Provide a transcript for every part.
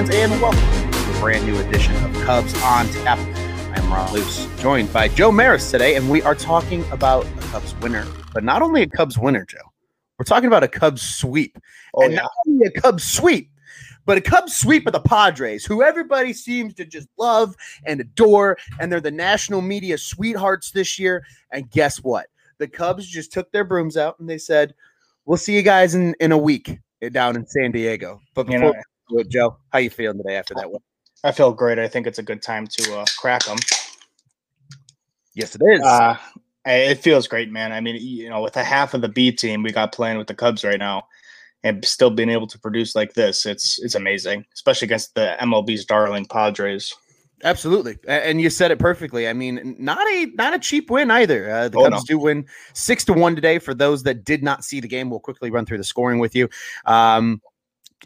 Hey, hey, Cubs fans, and welcome to a brand new edition of Cubs on Tap. I'm Ron Luce, joined by Joe Maris today, and we are talking about a Cubs winner, but not only a Cubs winner, Joe. We're talking about a Cubs sweep, Oh, and yeah. not only a Cubs sweep, but a Cubs sweep of the Padres, who everybody seems to just love and adore, and they're the national media sweethearts this year. And guess what? The Cubs just took their brooms out and they said, "We'll see you guys in in a week down in San Diego." But You before know, we do it, Joe, how you feeling today after that one? I feel great. I think it's a good time to uh, crack them. Yes, it is. Uh, it feels great, man. I mean, you know, with a half of the B team we got playing with the Cubs right now, and still being able to produce like this, it's it's amazing, especially against the MLB's darling Padres. Absolutely, and you said it perfectly. I mean, not a not a cheap win either. Uh, the Oh, Cubs do win six to one today. For those that did not see the game, we'll quickly run through the scoring with you. Um,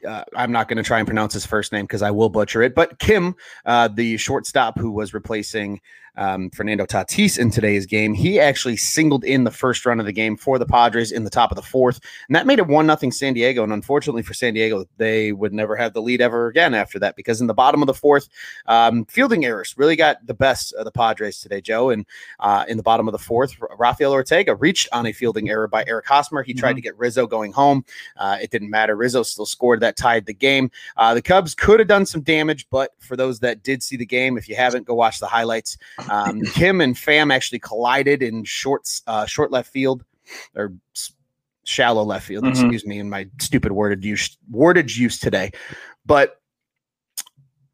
uh, I'm not going to try and pronounce his first name because I will butcher it. But Kim, uh, the shortstop who was replacing um, Fernando Tatis in today's game, he actually singled in the first run of the game for the Padres in the top of the fourth, and that made it one nothing San Diego. And unfortunately for San Diego, they would never have the lead ever again after that because in the bottom of the fourth, um, fielding errors really got the best of the Padres today, Joe. And uh, in the bottom of the fourth, Rafael Ortega reached on a fielding error by Eric Hosmer. He tried to get Rizzo going home. Uh, it didn't matter. Rizzo still scored that tied the game. Uh, the Cubs could have done some damage, but for those that did see the game, if you haven't, go watch the highlights. Um, Kim and Pham actually collided in short, uh, short left field or s- shallow left field. Mhm. Excuse me, in my stupid worded use wordage use today, but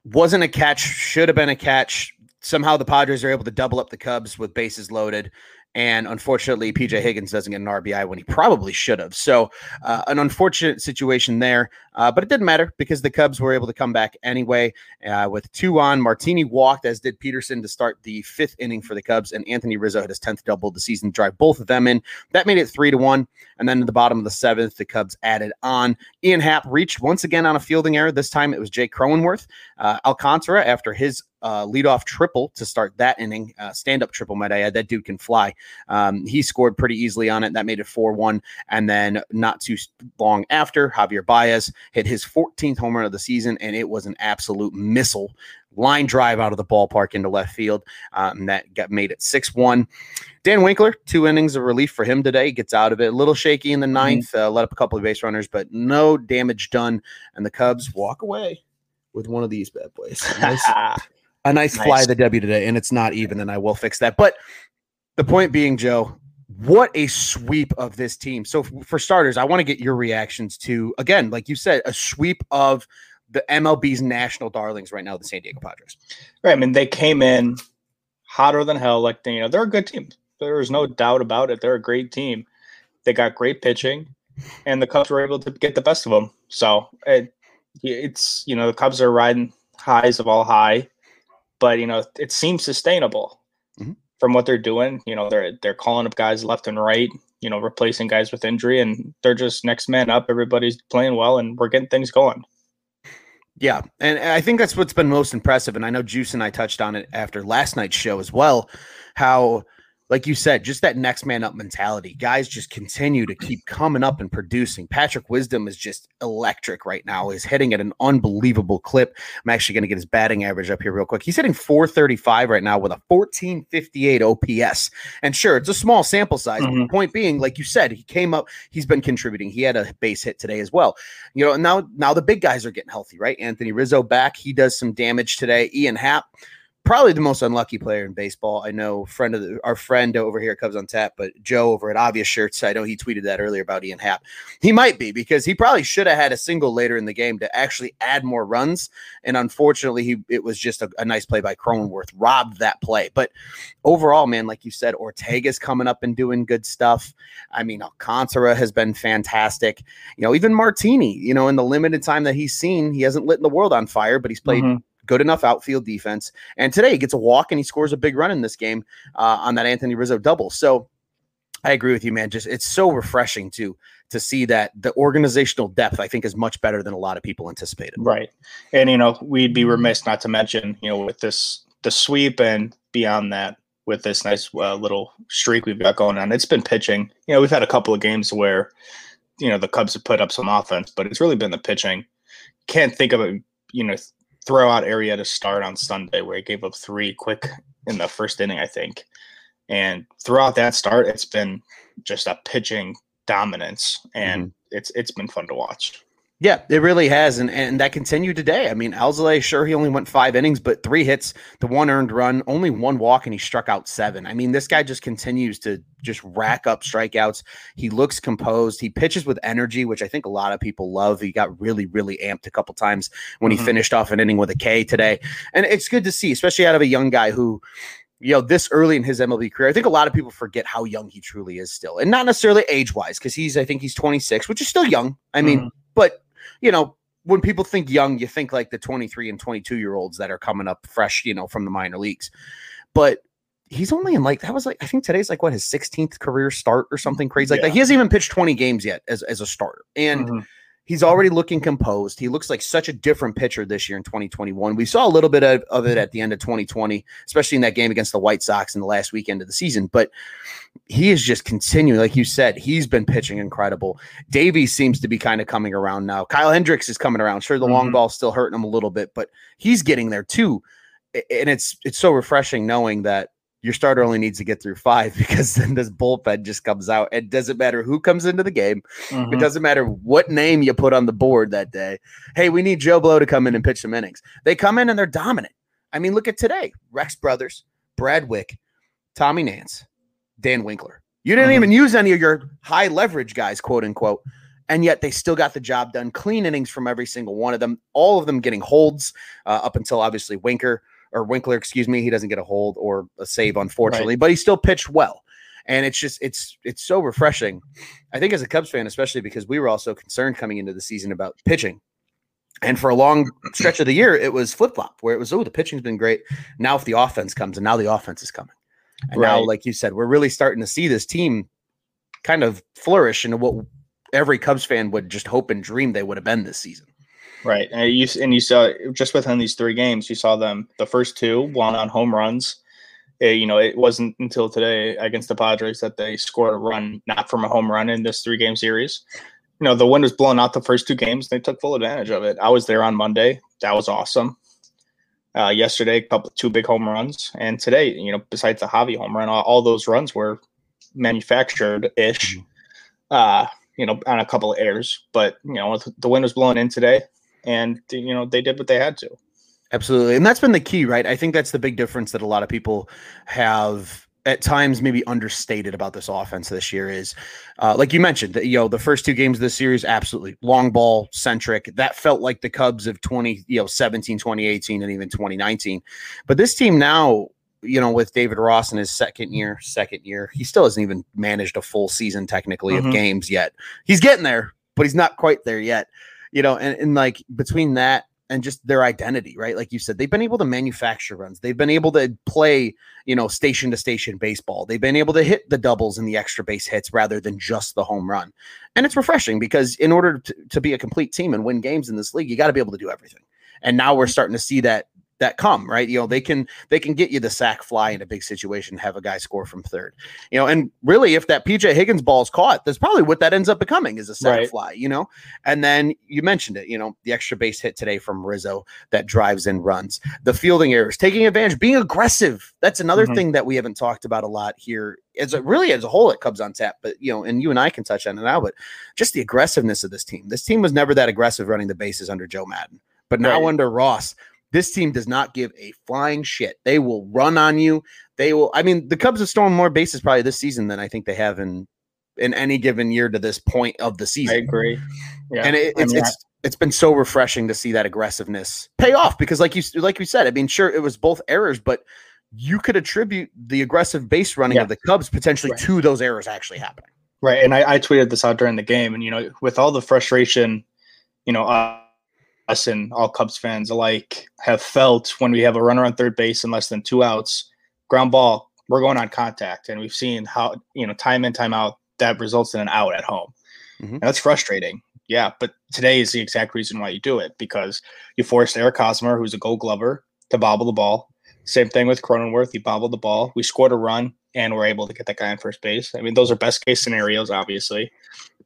wasn't a catch. Should have been a catch. Somehow the Padres are able to double up the Cubs with bases loaded. And unfortunately, PJ Higgins doesn't get an RBI when he probably should have. So, uh, an unfortunate situation there. Uh, but it didn't matter because the Cubs were able to come back anyway. Uh, with two on, Martini walked, as did Pederson, to start the fifth inning for the Cubs. And Anthony Rizzo had his 10th double of the season, drive both of them in. That made it three to one. And then at the bottom of the seventh, the Cubs added on. Ian Happ reached once again on a fielding error. This time it was Jake Cronenworth. Uh, Alcantara, after his uh, leadoff triple to start that inning, uh, stand up triple, might I add. That dude can fly. Um, he scored pretty easily on it. That made it 4 1. And then not too long after, Javier Baez hit his 14th home run of the season, and it was an absolute missile. Line drive out of the ballpark into left field. Um, that got made it 6 1. Dan Winkler, two innings of relief for him today. Gets out of it. A little shaky in the 9th, uh, let up a couple of base runners, but no damage done. And the Cubs walk away with one of these bad boys. Nice, a nice, Nice. fly the W today, and it's not even, and I will fix that. But the point being, Joe, what a sweep of this team. So, for starters, I want to get your reactions to, again, like you said, a sweep of the MLB's national darlings right now, the San Diego Padres. Right. I mean, they came in hotter than hell. Like you know, they're a good team. There is no doubt about it. They're a great team. They got great pitching, and the Cubs were able to get the best of them. So it, it's you know the Cubs are riding highs of all high, but you know it seems sustainable Mhm. from what they're doing. You know they're they're calling up guys left and right. You know replacing guys with injury, and they're just next man up. Everybody's playing well, and we're getting things going. Yeah, and I think that's what's been most impressive. And I know Juice and I touched on it after last night's show as well. How, like you said, just that next man up mentality. Guys just continue to keep coming up and producing. Patrick Wisdom is just electric right now. He's hitting at an unbelievable clip. I'm actually going to get his batting average up here real quick. He's hitting 435 right now with a 1458 OPS. And sure, it's a small sample size. Mhm. point being, like you said, he came up. He's been contributing. He had a base hit today as well you know, now now the big guys are getting healthy, right? Anthony Rizzo back, he does some damage today. Ian Happ, probably the most unlucky player in baseball. I know friend of the, our friend over here at Cubs on Tap, but Joe over at Obvious Shirts, I know he tweeted that earlier about Ian Happ. He might be because he probably should have had a single later in the game to actually add more runs, and unfortunately, he it was just a, a nice play by Cronenworth robbed that play. But overall, man, like you said, Ortega's coming up and doing good stuff. I mean, Alcantara has been fantastic. You know, even Martini, you know, in the limited time that he's seen, he hasn't lit the world on fire, but he's played Mhm. Good enough outfield defense. And today he gets a walk and he scores a big run in this game uh, on that Anthony Rizzo double. So I agree with you, man. Just it's so refreshing to to see that the organizational depth I think is much better than a lot of people anticipated. Right. And you know, we'd be remiss not to mention, you know, with this the sweep and beyond that, with this nice uh, little streak we've got going on, it's been pitching. You know, we've had a couple of games where, you know, the Cubs have put up some offense, but it's really been the pitching can't think of a you know throwout area to start on Sunday where he gave up three quick in the first inning, I think. And throughout that start, it's been just a pitching dominance, and mm-hmm. it's it's been fun to watch. Yeah, it really has, and and that continued today. I mean, Alzolay, sure, he only went five innings, but three hits, the one earned run, only one walk, and he struck out seven. I mean, this guy just continues to just rack up strikeouts. He looks composed. He pitches with energy, which I think a lot of people love. He got really, really amped a couple times when mm-hmm. he finished off an inning with a K today, and it's good to see, especially out of a young guy who you know, this early in his MLB career, I think a lot of people forget how young he truly is still, and not necessarily age wise, because he's, I think he's 26, which is still young. I mean, mm-hmm. but you know, when people think young, you think like the 23 and 22 year olds that are coming up fresh, you know, from the minor leagues. But he's only in like that was like I think today's like what his 16th career start or something crazy like yeah. that. He hasn't even pitched 20 games yet as as a starter. And mm-hmm he's already looking composed. He looks like such a different pitcher this year in 2021. We saw a little bit of, of, it at the end of 2020, especially in that game against the White Sox in the last weekend of the season. But he is just continuing, like you said, he's been pitching incredible. Davies seems to be kind of coming around now. Kyle Hendricks is coming around. Sure, the mm-hmm. long ball's still hurting him a little bit, but he's getting there too. And it's it's so refreshing knowing that your starter only needs to get through five because then this bullpen just comes out. It doesn't matter who comes into the game. Mm-hmm. It doesn't matter what name you put on the board that day. Hey, we need Joe Blow to come in and pitch some innings. They come in and they're dominant. I mean, look at today. Rex Brothers, Brad Wieck, Tommy Nance, Dan Winkler. You didn't mm-hmm. even use any of your high leverage guys, quote unquote. And yet they still got the job done. Clean innings from every single one of them. All of them getting holds uh, up until obviously Winker or Winkler, excuse me, he doesn't get a hold or a save, unfortunately, right. but he still pitched well. And it's just it's it's so refreshing. I think as a Cubs fan, especially because we were also concerned coming into the season about pitching. And for a long stretch of the year, it was flip flop where it was, oh, the pitching's been great. Now, if the offense comes, and now the offense is coming. And right. now, like you said, we're really starting to see this team kind of flourish into what every Cubs fan would just hope and dream they would have been this season. Right, and you and you saw just within these three games, you saw them the first two one on home runs. It, you know, it wasn't until today against the Padres that they scored a run not from a home run in this three game series. You know, the wind was blowing out the first two games. They took full advantage of it. I was there on Monday. That was awesome. Uh, yesterday, a couple two big home runs, and today, you know, besides the Javi home run, all, all those runs were manufactured ish. Mm-hmm. Uh, you know, on a couple of airs, but you know, the wind was blowing in today and you know they did what they had to. Absolutely, and that's been the key, right? I think that's the big difference that a lot of people have at times maybe understated about this offense this year is uh, like you mentioned that you know the first two games of this series absolutely long ball centric that felt like the cubs of 20 you know 17 2018 and even 2019 but this team now you know with david ross in his second year second year he still hasn't even managed a full season technically mm-hmm. of games yet he's getting there but he's not quite there yet you know, and, and like between that and just their identity, right? Like you said, they've been able to manufacture runs. They've been able to play, you know, station to station baseball. They've been able to hit the doubles and the extra base hits rather than just the home run. And it's refreshing because in order to, to be a complete team and win games in this league, you got to be able to do everything. And now we're mm-hmm. starting to see that that come right you know they can they can get you the sac fly in a big situation have a guy score from third you know and really if that pj higgins ball is caught that's probably what that ends up becoming is a sac right. fly you know and then you mentioned it you know the extra base hit today from rizzo that drives in runs the fielding errors taking advantage being aggressive that's another mm-hmm. thing that we haven't talked about a lot here as a, really as a whole it cubs on tap but you know and you and i can touch on it now but just the aggressiveness of this team this team was never that aggressive running the bases under joe maddon but now right. under Ross, this team does not give a flying shit. They will run on you. They will. I mean, the Cubs have stolen more bases probably this season than I think they have in in any given year to this point of the season. I agree. Yeah. And it, it's, I mean, it's it's been so refreshing to see that aggressiveness pay off because, like you like you said, I mean, sure, it was both errors, but you could attribute the aggressive base running yeah. of the Cubs potentially right. to those errors actually happening. Right, and I, I, tweeted this out during the game, and you know, with all the frustration, you know, uh, us and all Cubs fans alike have felt when we have a runner on third base and less than two outs, ground ball, we're going on contact. And we've seen how, you know, time in, time out, that results in an out at home. Mm-hmm. And that's frustrating. Yeah. But today is the exact reason why you do it because you forced Eric Hosmer, who's a gold glover, to bobble the ball. Same thing with Cronenworth. He bobbled the ball. We scored a run and we're able to get that guy on first base. I mean, those are best case scenarios, obviously.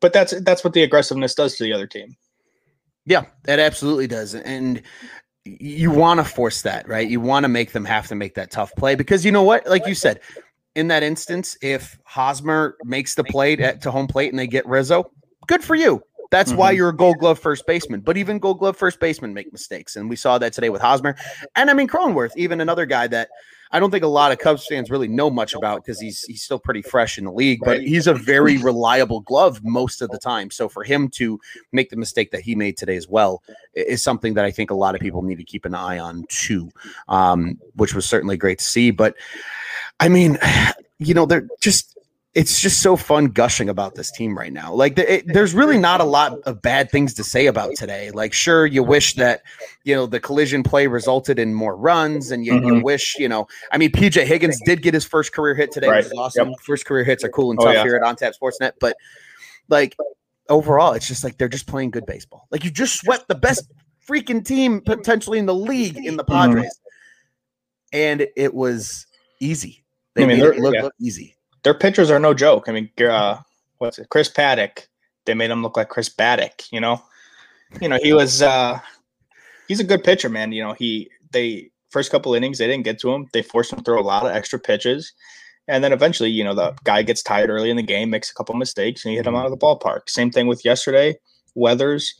But that's that's what the aggressiveness does to the other team. Yeah, that absolutely does. And you want to force that, right? You want to make them have to make that tough play because you know what? Like you said, in that instance, if Hosmer makes the play to, to home plate and they get Rizzo, good for you. That's mm-hmm. why you're a gold glove first baseman. But even gold glove first baseman make mistakes. And we saw that today with Hosmer. And I mean, Cronenworth, even another guy that I don't think a lot of Cubs fans really know much about because he's he's still pretty fresh in the league, but he's a very reliable glove most of the time. So for him to make the mistake that he made today as well is something that I think a lot of people need to keep an eye on too, um, which was certainly great to see. But I mean, you know, they're just it's just so fun gushing about this team right now. Like, it, there's really not a lot of bad things to say about today. Like, sure, you wish that, you know, the collision play resulted in more runs, and you, mm-hmm. you wish, you know, I mean, PJ Higgins did get his first career hit today, right. which is awesome. Yep. First career hits are cool and oh, tough oh, yeah. here at OnTap Sportsnet, but like overall, it's just like they're just playing good baseball. Like, you just swept the best freaking team potentially in the league in the mm-hmm. Padres, mm-hmm. and it was easy. They I mean, made it look, yeah. look easy their pitchers are no joke. I mean, uh, what's it? Chris Paddack. They made him look like Chris Baddock. You know, you know he was. uh He's a good pitcher, man. You know he they first couple innings they didn't get to him. They forced him to throw a lot of extra pitches, and then eventually, you know, the guy gets tired early in the game, makes a couple mistakes, and he hit him out of the ballpark. Same thing with yesterday. Weathers.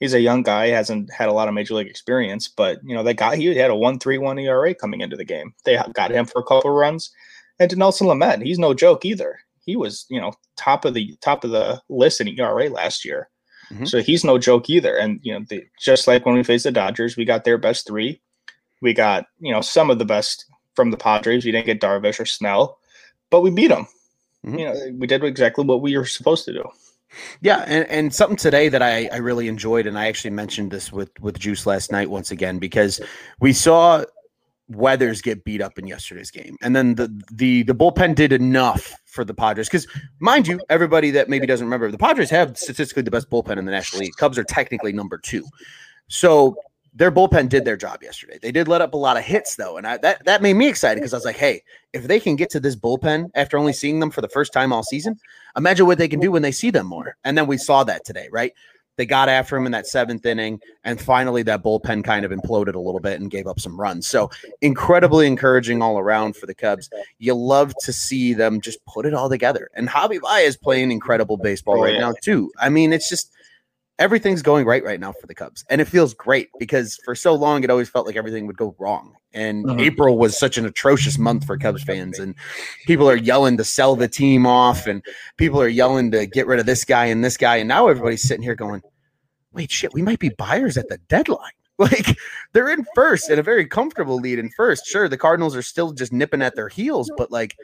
He's a young guy, hasn't had a lot of major league experience, but you know they got he had a one three one ERA coming into the game. They got him for a couple runs and Dinelson Lamet, he's no joke either. He was, you know, top of the top of the list in ERA last year. Mm-hmm. So he's no joke either. And you know, the, just like when we faced the Dodgers, we got their best three. We got you know some of the best from the Padres. We didn't get Darvish or Snell, but we beat them. Mm-hmm. You know, we did exactly what we were supposed to do. Yeah, and, and something today that I, I really enjoyed, and I actually mentioned this with with Juice last night once again because we saw Weathers get beat up in yesterday's game, and then the the the bullpen did enough for the Padres because, mind you, everybody that maybe doesn't remember, the Padres have statistically the best bullpen in the National League. Cubs are technically number two, so their bullpen did their job yesterday. They did let up a lot of hits though, and I, that that made me excited because I was like, hey, if they can get to this bullpen after only seeing them for the first time all season, imagine what they can do when they see them more. And then we saw that today, right? They got after him in that seventh inning, and finally that bullpen kind of imploded a little bit and gave up some runs. So incredibly encouraging all around for the Cubs. You love to see them just put it all together. And Javi Baez is playing incredible baseball oh, right now too. I mean, it's just everything's going right right now for the Cubs, and it feels great because for so long it always felt like everything would go wrong. And uh-huh. April was such an atrocious month for Cubs fans, and people are yelling to sell the team off, and people are yelling to get rid of this guy and this guy, and now everybody's sitting here going, "Wait, shit, we might be buyers at the deadline." Like they're in first and a very comfortable lead in first. Sure, the Cardinals are still just nipping at their heels, but like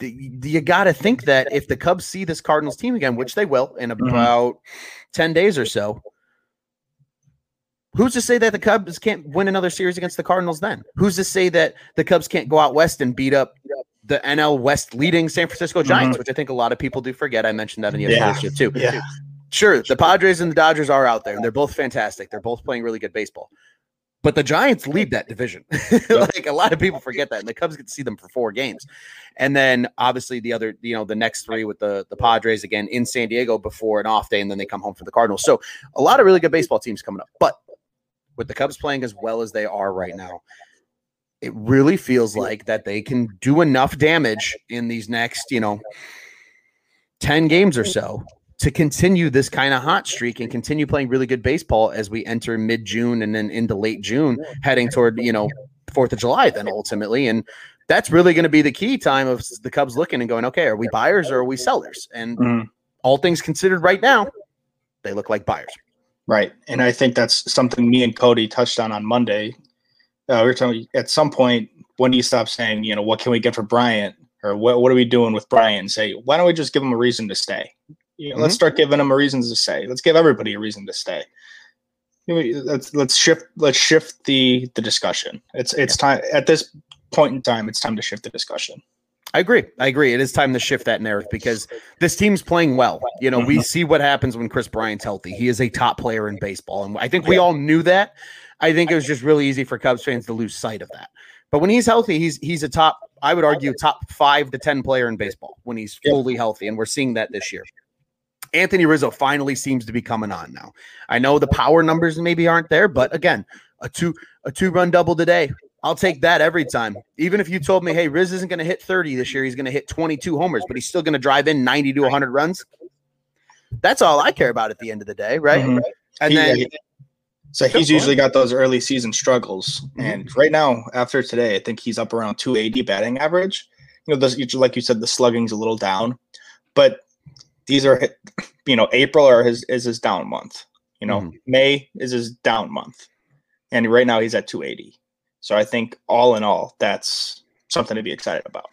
you got to think that if the Cubs see this Cardinals team again, which they will in mm-hmm. about mm-hmm. 10 days or so, Who's to say that the Cubs can't win another series against the Cardinals then? Who's to say that the Cubs can't go out west and beat up the NL West leading San Francisco Giants, mm-hmm. which I think a lot of people do forget. I mentioned that in yesterday's yeah. show too. Yeah. Sure, the Padres and the Dodgers are out there, and they're both fantastic. They're both playing really good baseball. But the Giants lead that division. like a lot of people forget that. And the Cubs get to see them for four games. And then obviously the other, you know, the next three with the, the Padres again in San Diego before an off day, and then they come home for the Cardinals. So a lot of really good baseball teams coming up. But with the Cubs playing as well as they are right now, it really feels like that they can do enough damage in these next, you know, 10 games or so to continue this kind of hot streak and continue playing really good baseball as we enter mid June and then into late June, heading toward, you know, 4th of July, then ultimately. And that's really going to be the key time of the Cubs looking and going, okay, are we buyers or are we sellers? And mm. all things considered right now, they look like buyers. Right. And I think that's something me and Cody touched on on Monday. Uh, we were talking at some point, when do you stop saying, you know, what can we get for Bryant? Or what, what are we doing with Bryant? Say, why don't we just give him a reason to stay? You know, mm-hmm. Let's start giving them a reason to stay. Let's give everybody a reason to stay. Let's let's shift let's shift the the discussion. It's it's time at this point in time. It's time to shift the discussion. I agree. I agree. It is time to shift that narrative because this team's playing well. You know, we mm-hmm. see what happens when Kris Bryant's healthy. He is a top player in baseball. And I think we all knew that. I think it was just really easy for Cubs fans to lose sight of that. But when he's healthy, he's he's a top, I would argue, top five to ten player in baseball when he's fully healthy. And we're seeing that this year. Anthony Rizzo finally seems to be coming on now. I know the power numbers maybe aren't there, but again, a two a two run double today. I'll take that every time. Even if you told me, hey, Riz isn't going to hit 30 this year, he's going to hit 22 homers, but he's still going to drive in 90 to 100 runs. That's all I care about at the end of the day, right? Mm-hmm. And he, then, he, so he's usually got those early season struggles, mm-hmm. and right now, after today, I think he's up around 280 batting average. You know, this, like you said, the slugging's a little down, but these are, you know, April or his is his down month. You know, mm-hmm. May is his down month, and right now he's at 280. So I think all in all, that's something to be excited about.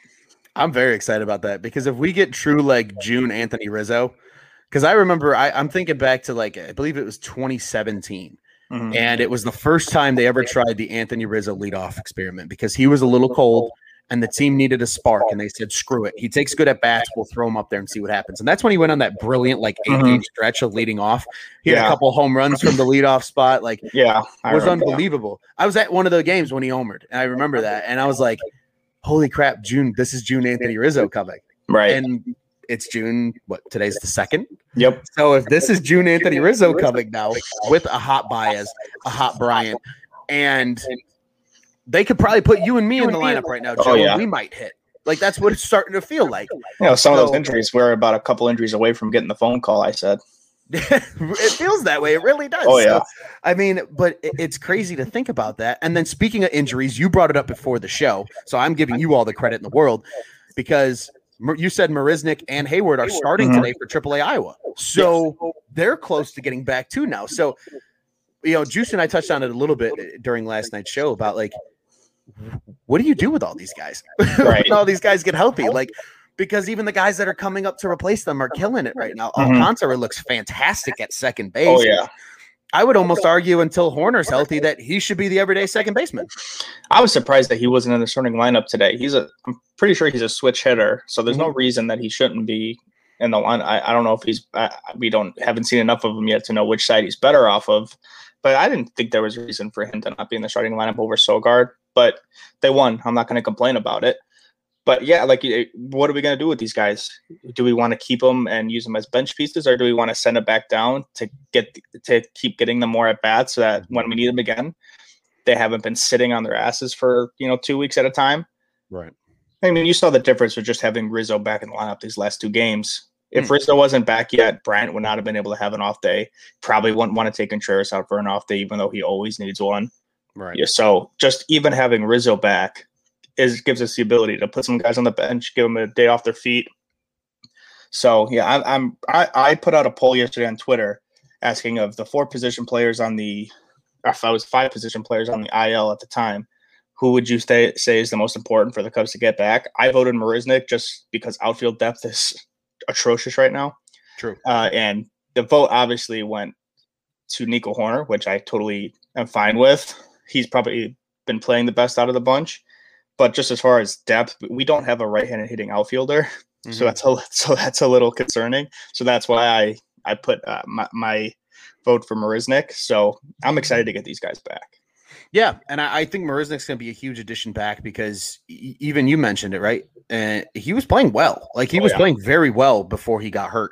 I'm very excited about that because if we get true like June Anthony Rizzo, because I remember I, am thinking back to like I believe it was 2017. Mm-hmm. And it was the first time they ever tried the Anthony Rizzo leadoff experiment because he was a little cold and the team needed a spark and they said screw it. He takes good at bats. We'll throw him up there and see what happens. And that's when he went on that brilliant like 8 mm-hmm. game stretch of leading off. He yeah. had a couple home runs from the leadoff spot like yeah it was unbelievable that. i was at one of the games when he homered and i remember that and i was like holy crap june this is june anthony rizzo coming. Right. And it's june what today's the second? Yep. So if this is june anthony rizzo coming now with a hot baez a hot bryant and they could probably put you and me in the lineup right now, oh, Joe. Oh, yeah. we might hit. Like that's what it's starting to feel like. You know, some so, of those injuries we're about a couple injuries away from getting the phone call. I said. it feels that way. It really does. Oh yeah. So, I mean, but it's crazy to think about that. And then speaking of injuries, you brought it up before the show, so I'm giving you all the credit in the world because you said Marisnick and Heyward are starting mm-hmm. today for AAA Iowa, so they're close to getting back too now. So, you know, Juice and I touched on it a little bit during last night's show about like what do you do with all these guys? Right. all these guys get healthy, like because even the guys that are coming up to replace them are killing it right now. Mm-hmm. Alcantara looks fantastic at second base. Oh yeah. I would almost argue until Hoerner's healthy that he should be the everyday second baseman. I was surprised that he wasn't in the starting lineup today. He's a, I'm pretty sure he's a switch hitter, so there's no mm-hmm. reason that he shouldn't be in the line. I, I don't know if he's, I, we don't haven't seen enough of him yet to know which side he's better off of. But I didn't think there was reason for him to not be in the starting lineup over Sogard but they won. I'm not going to complain about it. But yeah, like, what are we going to do with these guys? Do we want to keep them and use them as bench pieces, or do we want to send it back down to get to keep getting them more at bats so that when we need them again, they haven't been sitting on their asses for you know two weeks at a time? Right. I mean, you saw the difference with just having Rizzo back in the lineup these last two games. If mm. Rizzo wasn't back yet, Bryant would not have been able to have an off day. Probably wouldn't want to take Contreras out for an off day, even though he always needs one. Right. Yeah. So just even having Rizzo back is gives us the ability to put some guys on the bench, give them a day off their feet. So yeah, I, I'm I, I put out a poll yesterday on Twitter asking of the four position players on the if I was five position players on the IL at the time, who would you say say is the most important for the Cubs to get back? I voted Marisnick just because outfield depth is atrocious right now. True. Uh, and the vote obviously went to Nico Hoerner, which I totally am fine with he's probably been playing the best out of the bunch. But just as far as depth, we don't have a right-handed hitting outfielder, mm-hmm. so that's a so that's a little concerning. So that's why I I put uh, my, my vote for Marisnick. So I'm excited to get these guys back. Yeah, and I, I think Marisnick's going to be a huge addition back because even you mentioned it, right? And uh, he was playing well. Like he oh, was yeah. playing very well before he got hurt.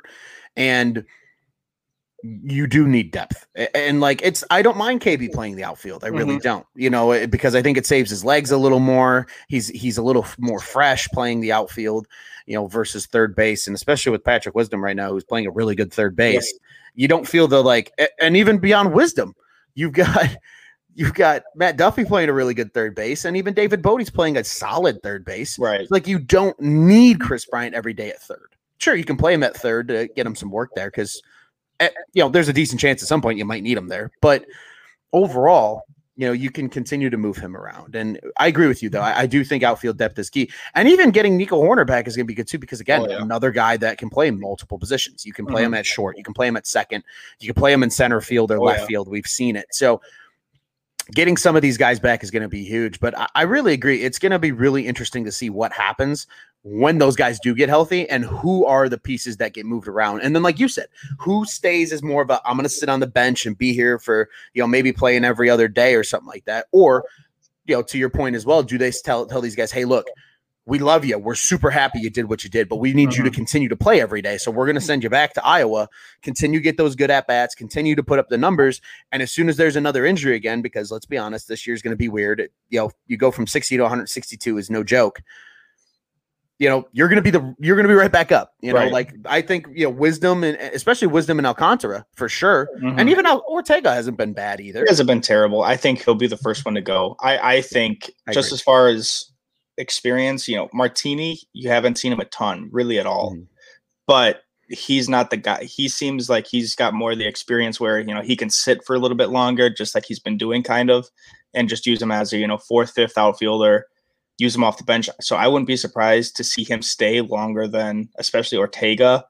And you do need depth. And like it's I don't mind KB playing the outfield. I really mm-hmm. don't. You know, because I think it saves his legs a little more. He's he's a little more fresh playing the outfield, you know, versus third base and especially with Patrick Wisdom right now who's playing a really good third base. You don't feel the like and even beyond Wisdom, you've got you've got Matt Duffy playing a really good third base, and even David Bote's playing a solid third base. Right. Like you don't need Kris Bryant every day at third. Sure, you can play him at third to get him some work there because you know, there's a decent chance at some point you might need him there. But overall, you know, you can continue to move him around. And I agree with you, though. I, I do think outfield depth is key. And even getting Nico Hoerner back is going to be good, too, because again, oh, yeah. another guy that can play multiple positions. You can play mm-hmm. him at short, you can play him at second, you can play him in center field or oh, left yeah. field. We've seen it. So getting some of these guys back is going to be huge. But I, I really agree. It's going to be really interesting to see what happens when those guys do get healthy and who are the pieces that get moved around. And then, like you said, who stays as more of a I'm going to sit on the bench and be here for, you know, maybe playing every other day or something like that. Or, you know, to your point as well, do they tell, tell these guys, hey, look, we love you. We're super happy you did what you did, but we need you to mm-hmm. continue to play every day. So we're going to send you back to Iowa, continue to get those good at bats, continue to put up the numbers. And as soon as there's another injury again, because let's be honest, this year's going to be weird. It- you know, you go from 60 to 162 is no joke. You know, you're going to be the you're going to be right back up. You know, Right. like I think you know wisdom and especially wisdom in Alcantara for sure, Mhm. and even Al- Ortega hasn't been bad either. He hasn't been terrible. I think he'll be the first one to go. I, I think I just agree. as far as experience, you know, Martini, you haven't seen him a ton, really at all. Mhm. But he's not the guy. He seems like he's got more of the experience where, you know, he can sit for a little bit longer, just like he's been doing kind of, and just use him as a, you know, fourth, fifth outfielder, use him off the bench. So I wouldn't be surprised to see him stay longer than especially Ortega.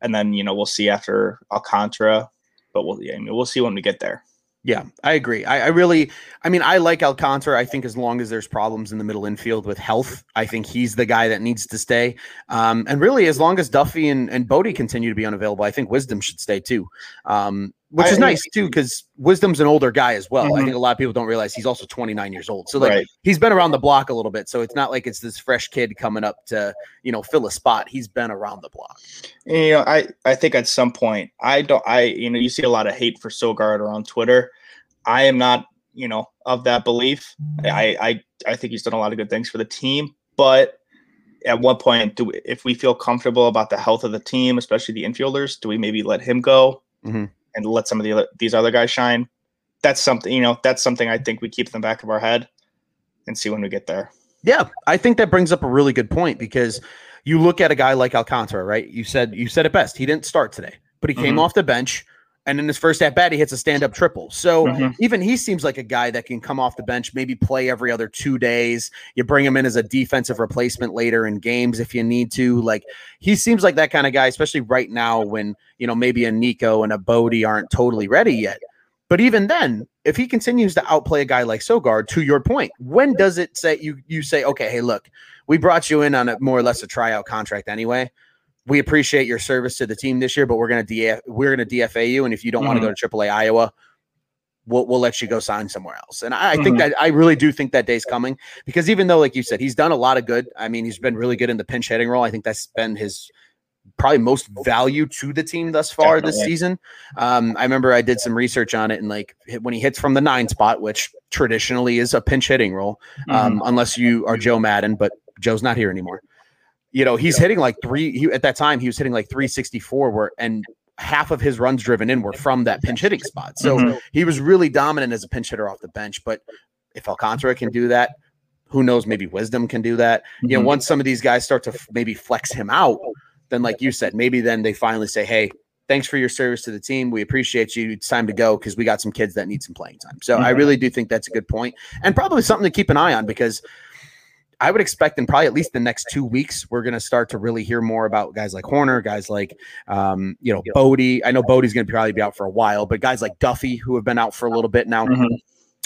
And then, you know, we'll see after Alcantara. But we'll yeah, I mean, we'll see when we get there. Yeah, I agree. I, I really, I mean, I like Alcantara. I think as long as there's problems in the middle infield with health, I think he's the guy that needs to stay. Um, and really, as long as Duffy and, and Bote continue to be unavailable, I think Wisdom should stay too. Um, which I- is nice too, because Wisdom's an older guy as well. I Mhm. think a lot of people don't realize he's also 29 years old. So like right. he's been around the block a little bit. So it's not like it's this fresh kid coming up to, you know, fill a spot. He's been around the block. You know, I I think at some point I don't I you know you see a lot of hate for Sogard on Twitter. I am not you know of that belief. I I I think he's done a lot of good things for the team, but at what point do we, if we feel comfortable about the health of the team, especially the infielders, do we maybe let him go Mhm. And let some of the other, these other guys shine? That's something you know. That's something I think we keep in the back of our head and see when we get there. Yeah, I think that brings up a really good point because you look at a guy like Alcantara, right? You said you said it best. He didn't start today, but he came Mhm. off the bench, and in his first at bat, he hits a stand up triple. So Mhm. even he seems like a guy that can come off the bench, maybe play every other two days. You bring him in as a defensive replacement later in games if you need to. Like he seems like that kind of guy, especially right now when you know maybe a Nico and a Bote aren't totally ready yet. But even then, if he continues to outplay a guy like Sogard, to your point, when does it say you you say, okay, hey, look, we brought you in on a more or less a tryout contract anyway. We appreciate your service to the team this year, but we're gonna DF we're gonna DFA you, and if you don't want to go to AAA Iowa, we'll we'll let you go sign somewhere else. And I, I think Mhm. that I really do think that day's coming because even though, like you said, he's done a lot of good. I mean, he's been really good in the pinch hitting role. I think that's been his probably most value to the team thus far this season. Um, I remember I did some research on it, and like when he hits from the nine spot, which traditionally is a pinch hitting role, um, unless you are Joe Maddon, but Joe's not here anymore. You know, he's hitting like three. He, at that time, he was hitting like 364, where and half of his runs driven in were from that pinch hitting spot. So Mhm. he was really dominant as a pinch hitter off the bench. But if Alcantara can do that, who knows? Maybe Wisdom can do that. You know, Mhm. once some of these guys start to f- maybe flex him out, then like you said, maybe then they finally say, "Hey, thanks for your service to the team. We appreciate you. It's time to go because we got some kids that need some playing time." So I Mhm. really do think that's a good point and probably something to keep an eye on because. I would expect in probably at least the next two weeks, we're going to start to really hear more about guys like Hoerner, guys like, um, you know, Bote. I know Bote's going to probably be out for a while, but guys like Duffy, who have been out for a little bit now, Mhm.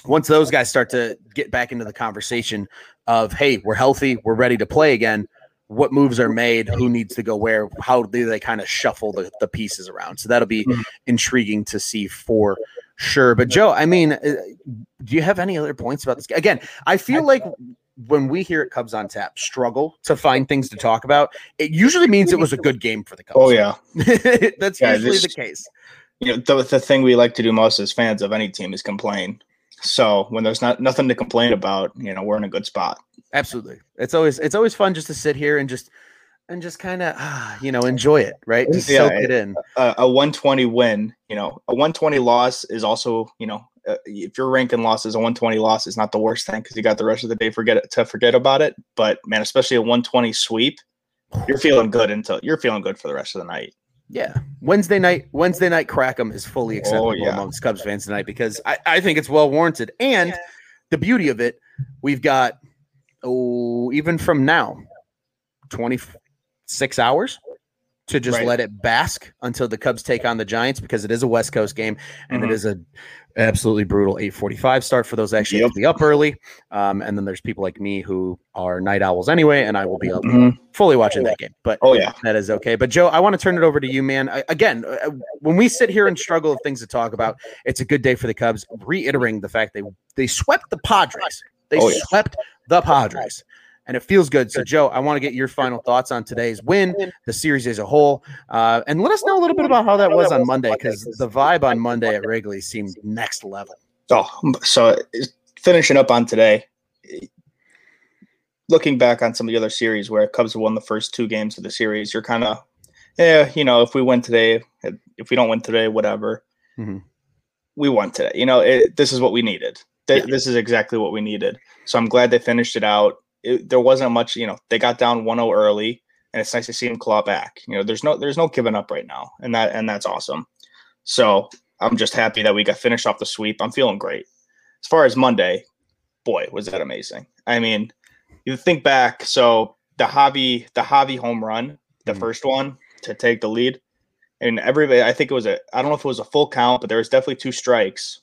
once those guys start to get back into the conversation of hey we're healthy we're ready to play again. What moves are made? Who needs to go where? How do they kind of shuffle the, the pieces around? So that'll be Mhm. intriguing to see for sure. But joe i mean uh, do you have any other points about this? Again i feel like when we hear at cubs on tap struggle to find things to talk about it usually means it was a good game for the cubs Oh yeah. that's Yeah, usually this- the case you know the, the thing we like to do most as fans of any team is complain so when there's not nothing to complain about you know we're in a good spot Absolutely. It's always it's always fun just to sit here and just and just kind of ah, you know enjoy it, right? Just Yeah, soak it in. a, a 120 win you know a 120 loss is also you know uh, if you're ranking losses a 120 loss is not the worst thing because you got the rest of the day forget it, to forget about it but man especially a 120 sweep you're feeling good until you're feeling good for the rest of the night Yeah. Wednesday night Wednesday night crack'em is fully acceptable yeah. amongst Cubs fans tonight because I, I think it's well warranted. And the beauty of it, we've got oh even from now 26 hours to just Right. let it bask until the Cubs take on the Giants because it is a West Coast game and it Mhm. is a absolutely brutal 8:45 start for those actually have to be up early. Um, and then there's people like me who are night owls anyway, and I will be up Mhm. fully watching that game. But oh yeah that is okay. But Joe, I want to turn it over to you, man. I, again, uh, when we sit here and struggle of things to talk about, it's a good day for the Cubs. Reiterating the fact they they swept the Padres. They Oh, yeah. swept the Padres. And it feels good. So, Joe, I want to get your final thoughts on today's win, the series as a whole, uh, and let us know a little bit about how that was on Monday because the vibe on Monday at Wrigley seemed next level. So, so finishing up on today, looking back on some of the other series where Cubs won the first two games of the series, you're kind of, yeah, you know, if we win today, if we don't win today, whatever. Mm-hmm. We won today. You know, it, this is what we needed. Th- yeah. This is exactly what we needed. So I'm glad they finished it out. It, there wasn't much, you know, they got down 1-0 early, and it's nice to see them claw back. You know, there's no there's no giving up right now, and that and that's awesome. So I'm just happy that we got finished off the sweep. I'm feeling great. As far as Monday, boy, was that amazing. I mean, you think back, so the Javi, the Javi home run, the mm-hmm. first one to take the lead, and everybody, I think it was a, I don't know if it was a full count, but there was definitely two strikes,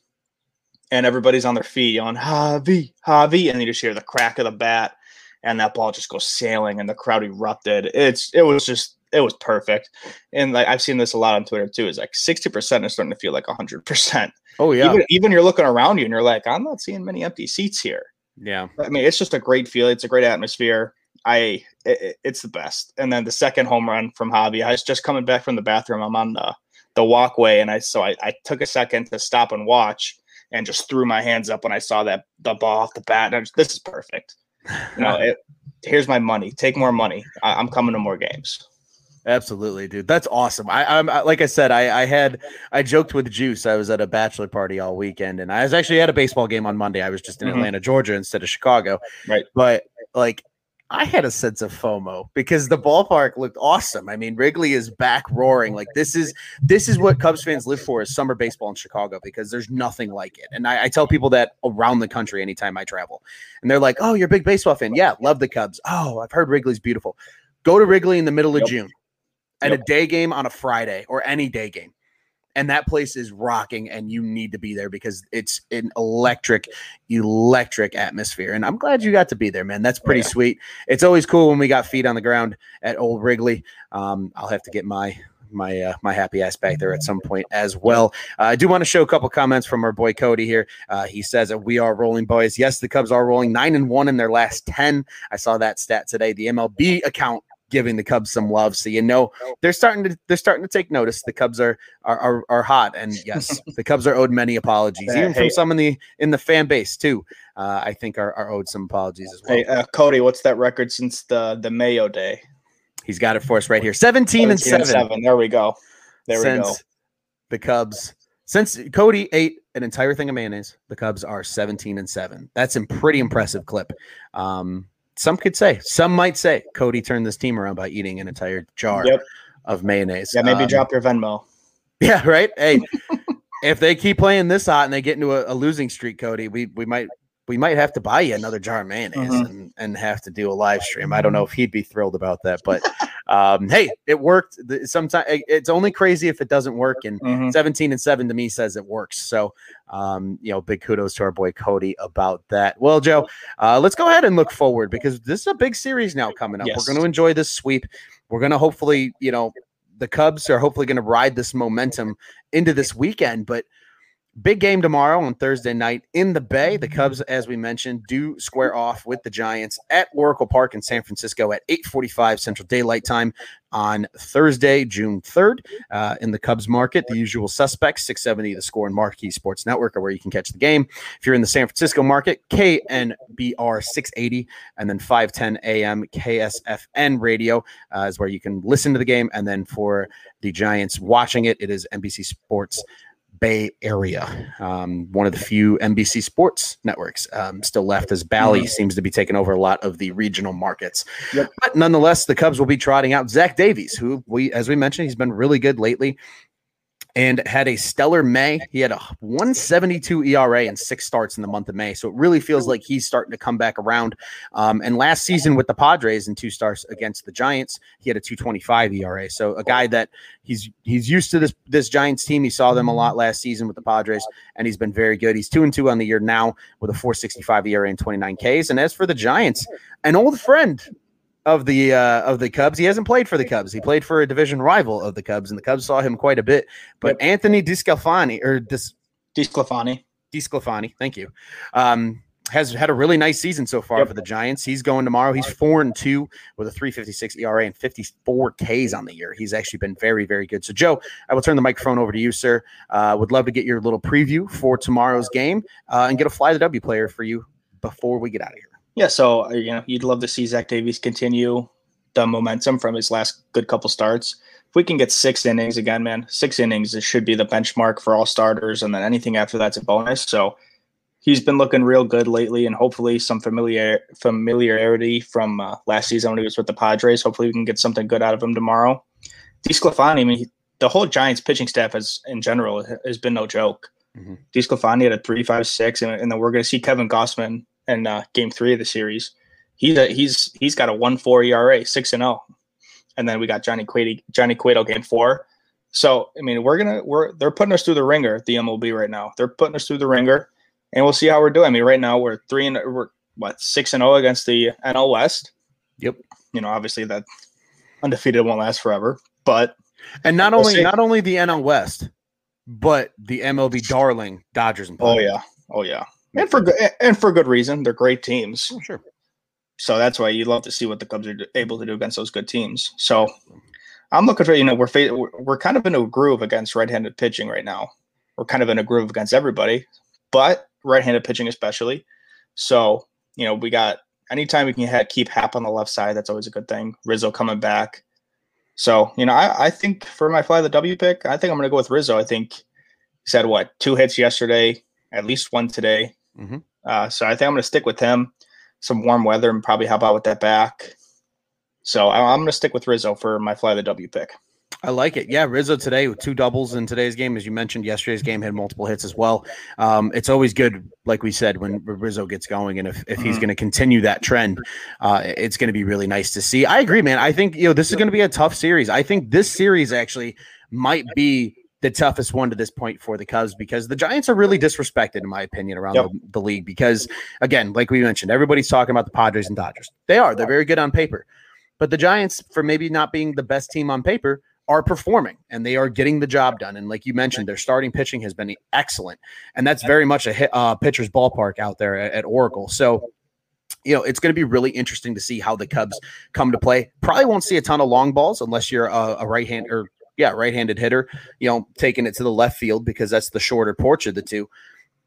and everybody's on their feet on Javi, Javi, and you just hear the crack of the bat, and that ball just goes sailing, and the crowd erupted. It's, it was just, it was perfect, and like I've seen this a lot on Twitter too. Is like sixty percent is starting to feel like hundred percent. Oh yeah. Even, even you're looking around you and you're like, I'm not seeing many empty seats here. Yeah. I mean, it's just a great feel. It's a great atmosphere. I it, it's the best. And then the second home run from Javi, I was just coming back from the bathroom. I'm on the the walkway, and I so I, I took a second to stop and watch, and just threw my hands up when I saw that the ball off the bat. And just, this is perfect. Know, it, here's my money. Take more money. I, I'm coming to more games. Absolutely, dude. That's awesome. I, am like I said, I, I had I joked with Juice. I was at a bachelor party all weekend, and I was actually at a baseball game on Monday. I was just in mm-hmm. Atlanta, Georgia, instead of Chicago. Right. But like, I had a sense of FOMO because the ballpark looked awesome. I mean, Wrigley is back roaring. Like this is this is what Cubs fans live for is summer baseball in Chicago because there's nothing like it. And I, I tell people that around the country anytime I travel, and they're like, "Oh, you're a big baseball fan? Yeah, love the Cubs. Oh, I've heard Wrigley's beautiful." Go to Wrigley in the middle of yep. June at yep. a day game on a Friday or any day game. And that place is rocking, and you need to be there because it's an electric, electric atmosphere. And I'm glad you got to be there, man. That's pretty yeah. sweet. It's always cool when we got feet on the ground at Old Wrigley. Um, I'll have to get my my uh, my happy ass back there at some point as well. Uh, I do want to show a couple comments from our boy Cody here. Uh, he says that we are rolling boys. Yes, the Cubs are rolling nine and one in their last ten. I saw that stat today. The MLB account giving the Cubs some love. So you know they're starting to they're starting to take notice. The Cubs are are are, are hot, and yes, the Cubs are owed many apologies, even from some in the in the fan base too. Uh, I think are, are owed some apologies as well. Hey, uh, Cody, what's that record since the the Mayo Day? He's got it for us right here. 17, 17 and, seven. and seven. There we go. There since we go. The Cubs since Cody ate an entire thing of mayonnaise, the Cubs are 17 and 7. That's a pretty impressive clip. Um, some could say, some might say, Cody turned this team around by eating an entire jar yep. of mayonnaise. Yeah, maybe um, drop your Venmo. Yeah, right. Hey, if they keep playing this hot and they get into a, a, losing streak, Cody, we we might we might have to buy you another jar of mayonnaise mm-hmm. and, and have to do a live stream. I don't know if he'd be thrilled about that, but um, hey, it worked. Sometimes it's only crazy if it doesn't work. And mm-hmm. 17 and 7 to me says it works. So, um, you know, big kudos to our boy Cody about that. Well, Joe, uh, let's go ahead and look forward because this is a big series now coming up. Yes. We're going to enjoy this sweep. We're going to hopefully, you know, the Cubs are hopefully going to ride this momentum into this weekend, but Big game tomorrow on Thursday night in the Bay. The Cubs, as we mentioned, do square off with the Giants at Oracle Park in San Francisco at 8:45 Central Daylight Time on Thursday, June 3rd. Uh, in the Cubs market, the usual suspects, 670 The Score and Marquee Sports Network are where you can catch the game. If you're in the San Francisco market, KNBR 680 and then 510 AM KSFN radio uh, is where you can listen to the game. And then for the Giants watching it, it is NBC Sports Bay Area. Um, one of the few NBC sports networks um, still left as Bally mm-hmm. seems to be taking over a lot of the regional markets. Yep. But nonetheless, the Cubs will be trotting out Zach Davies, who we, as we mentioned, he's been really good lately and had a stellar May. He had a 172 ERA and six starts in the month of May. So it really feels like he's starting to come back around. Um, and last season with the Padres and two starts against the Giants, he had a 225 ERA. So a guy that he's he's used to this this Giants team. He saw them a lot last season with the Padres, and he's been very good. He's two and two on the year now with a 465 ERA and 29 Ks. And as for the Giants, an old friend of the uh, of the Cubs. He hasn't played for the Cubs. He played for a division rival of the Cubs, and the Cubs saw him quite a bit. But yep. Anthony DeSclafani or Dis DeSclafani. DeSclafani, thank you. Um, has had a really nice season so far Yep. for the Giants. He's going tomorrow. He's four and two with a 356 ERA and 54 Ks on the year. He's actually been very, very good. So, Joe, I will turn the microphone over to you, sir. Uh, would love to get your little preview for tomorrow's game uh, and get a fly the W player for you before we get out of here. Yeah, so uh, you know, you'd love to see Zach Davies continue the momentum from his last good couple starts. If we can get six innings again, man, six innings it should be the benchmark for all starters, and then anything after that's a bonus. So he's been looking real good lately, and hopefully some familiar familiarity from uh, last season when he was with the Padres. Hopefully we can get something good out of him tomorrow. DeSclafani, I mean, he, the whole Giants pitching staff has in general has been no joke. Mhm. DeSclafani had a three five six, and, and then we're going to see Kevin Gausman in uh, Game Three of the series. He's a, he's he's got a one four ERA, six and zero, and then we got Johnny Cueto, Johnny Cueto Game Four. So I mean, we're gonna we're they're putting us through the ringer the MLB right now. They're putting us through the ringer, and we'll see how we're doing. I mean, right now we're three and we're what six and zero against the NL West. Yep. You know, obviously that undefeated won't last forever, but And not We'll only see. not only the NL West, but the MLB darling Dodgers and oh yeah, oh yeah, and for good and for good reason. They're great teams. Oh, sure. So that's why you'd love to see what the Cubs are able to do against those good teams. So I'm looking for you know we're we're we're kind of in a groove against right-handed pitching right now. We're kind of in a groove against everybody, but right-handed pitching especially. So you know we got anytime we can ha- keep Happ on the left side, that's always a good thing. Rizzo coming back. So you know I, I think for my fly the W pick, I think I'm going to go with Rizzo. I think he said what two hits yesterday, at least one today. Mhm. Uh, so I think I'm going to stick with him. Some warm weather and probably help out with that back. So I- I'm going to stick with Rizzo for my fly the W pick. I like it. Yeah, Rizzo today with two doubles in today's game, as you mentioned. Yesterday's game had multiple hits as well. Um, it's always good, like we said, when Rizzo gets going, and if, if he's Mhm. going to continue that trend, uh, it's going to be really nice to see. I agree, man. I think you know this is going to be a tough series. I think this series actually might be the toughest one to this point for the Cubs because the Giants are really disrespected, in my opinion, around Yep. the, the league. Because again, like we mentioned, everybody's talking about the Padres and Dodgers. They are. They're very good on paper. But the Giants, for maybe not being the best team on paper, are performing and they are getting the job done. And like you mentioned, their starting pitching has been excellent, and that's very much a hit, uh, pitcher's ballpark out there at, at Oracle. So. You know, it's going to be really interesting to see how the Cubs come to play. Probably won't see a ton of long balls unless you're a, a right hand or yeah, right-handed hitter. You know, taking it to the left field because that's the shorter porch of the two.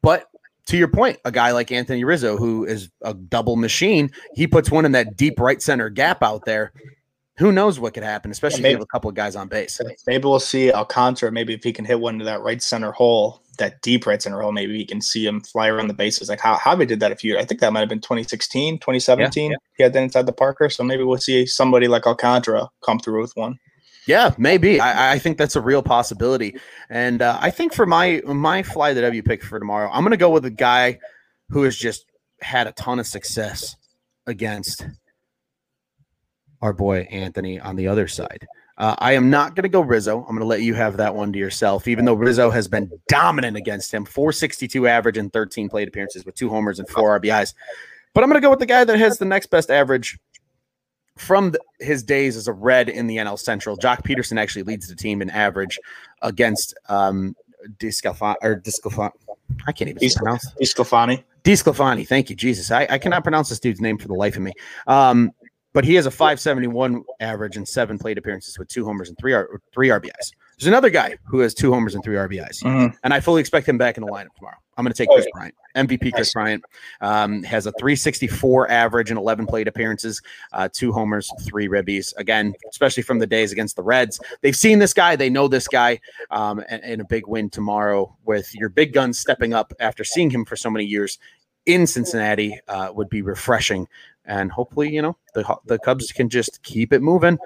But to your point, a guy like Anthony Rizzo, who is a double machine, he puts one in that deep right center gap out there. Who knows what could happen, especially if maybe- you have a couple of guys on base. Maybe we'll see Alcantara. Maybe if he can hit one to that right center hole, that deep right center hole, maybe we can see him fly around the bases. Like how Javi did that a few. I think that might have been 2016, 2017. He had that inside the Parker. So maybe we'll see somebody like Alcantara come through with one. Yeah, maybe. I, I think that's a real possibility. And uh, I think for my my fly the W pick for tomorrow, I'm going to go with a guy who has just had a ton of success against our boy Anthony on the other side. Uh, I am not going to go Rizzo. I'm going to let you have that one to yourself, even though Rizzo has been dominant against him 462 average and 13 plate appearances with two homers and four RBIs. But I'm going to go with the guy that has the next best average from the, his days as a red in the NL Central. Joc Pederson actually leads the team in average against um, Discalfani or Discalfani. I can't even Dis- pronounce Sclafani. Disclafani. Thank you, Jesus. I, I cannot pronounce this dude's name for the life of me. Um, but he has a 571 average and seven plate appearances with two homers and three R, three RBIs. There's another guy who has two homers and three RBIs, Mhm. and I fully expect him back in the lineup tomorrow. I'm going to take Oh, Kris. Bryant, MVP Kris Bryant. Um, has a 364 average and 11 plate appearances, uh, two homers, three ribbies. Again, especially from the days against the Reds, they've seen this guy, they know this guy, um, and, and a big win tomorrow with your big guns stepping up after seeing him for so many years in Cincinnati uh, would be refreshing. And hopefully, you know, the the Cubs can just keep it moving,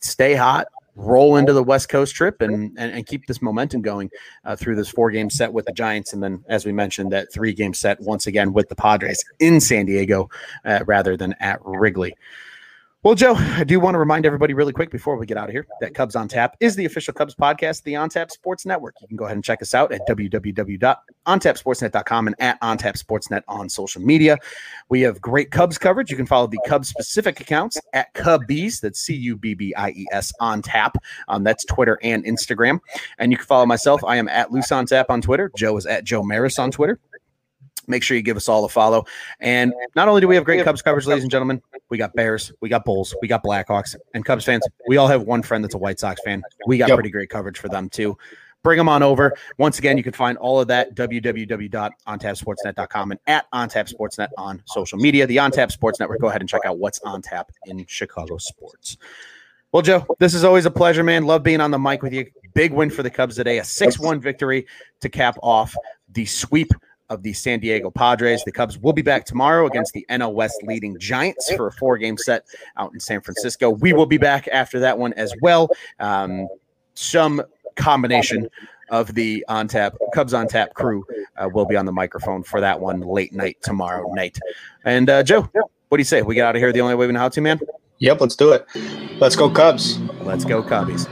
stay hot, roll into the West Coast trip, and and, and keep this momentum going uh, through this four game set with the Giants, and then, as we mentioned, that three game set once again with the Padres in San Diego uh, rather than at Wrigley. Well, Joe, I do want to remind everybody really quick before we get out of here that Cubs on Tap is the official Cubs podcast, the On Tap Sports Network. You can go ahead and check us out at www.ontapsportsnet.com and at On OnTap Sportsnet on social media. We have great Cubs coverage. You can follow the Cubs specific accounts at Cubbies, that's C U B B I E S on tap. Um, that's Twitter and Instagram. And you can follow myself. I am at Loose on Tap on Twitter. Joe is at Joe Maris on Twitter. Make sure you give us all a follow. And not only do we have great Cubs coverage, ladies and gentlemen, we got Bears, we got Bulls, we got Blackhawks, and Cubs fans. We all have one friend that's a White Sox fan. We got Yep. pretty great coverage for them too. Bring them on over. Once again, you can find all of that www.ontapsportsnet.com and at OnTap Sportsnet on social media. The OnTap Sports Network. Go ahead and check out what's on tap in Chicago sports. Well, Joe, this is always a pleasure, man. Love being on the mic with you. Big win for the Cubs today, a 6 1 victory to cap off the sweep of the San Diego Padres. The Cubs will be back tomorrow against the NL West leading Giants for a four game set out in San Francisco. We will be back after that one as well. Um, some combination of the on tap Cubs on tap crew uh, will be on the microphone for that one late night tomorrow night. And uh, Joe, what do you say? We get out of here the only way we know how to, man. Yep, let's do it. Let's go Cubs. Let's go, Cubbies.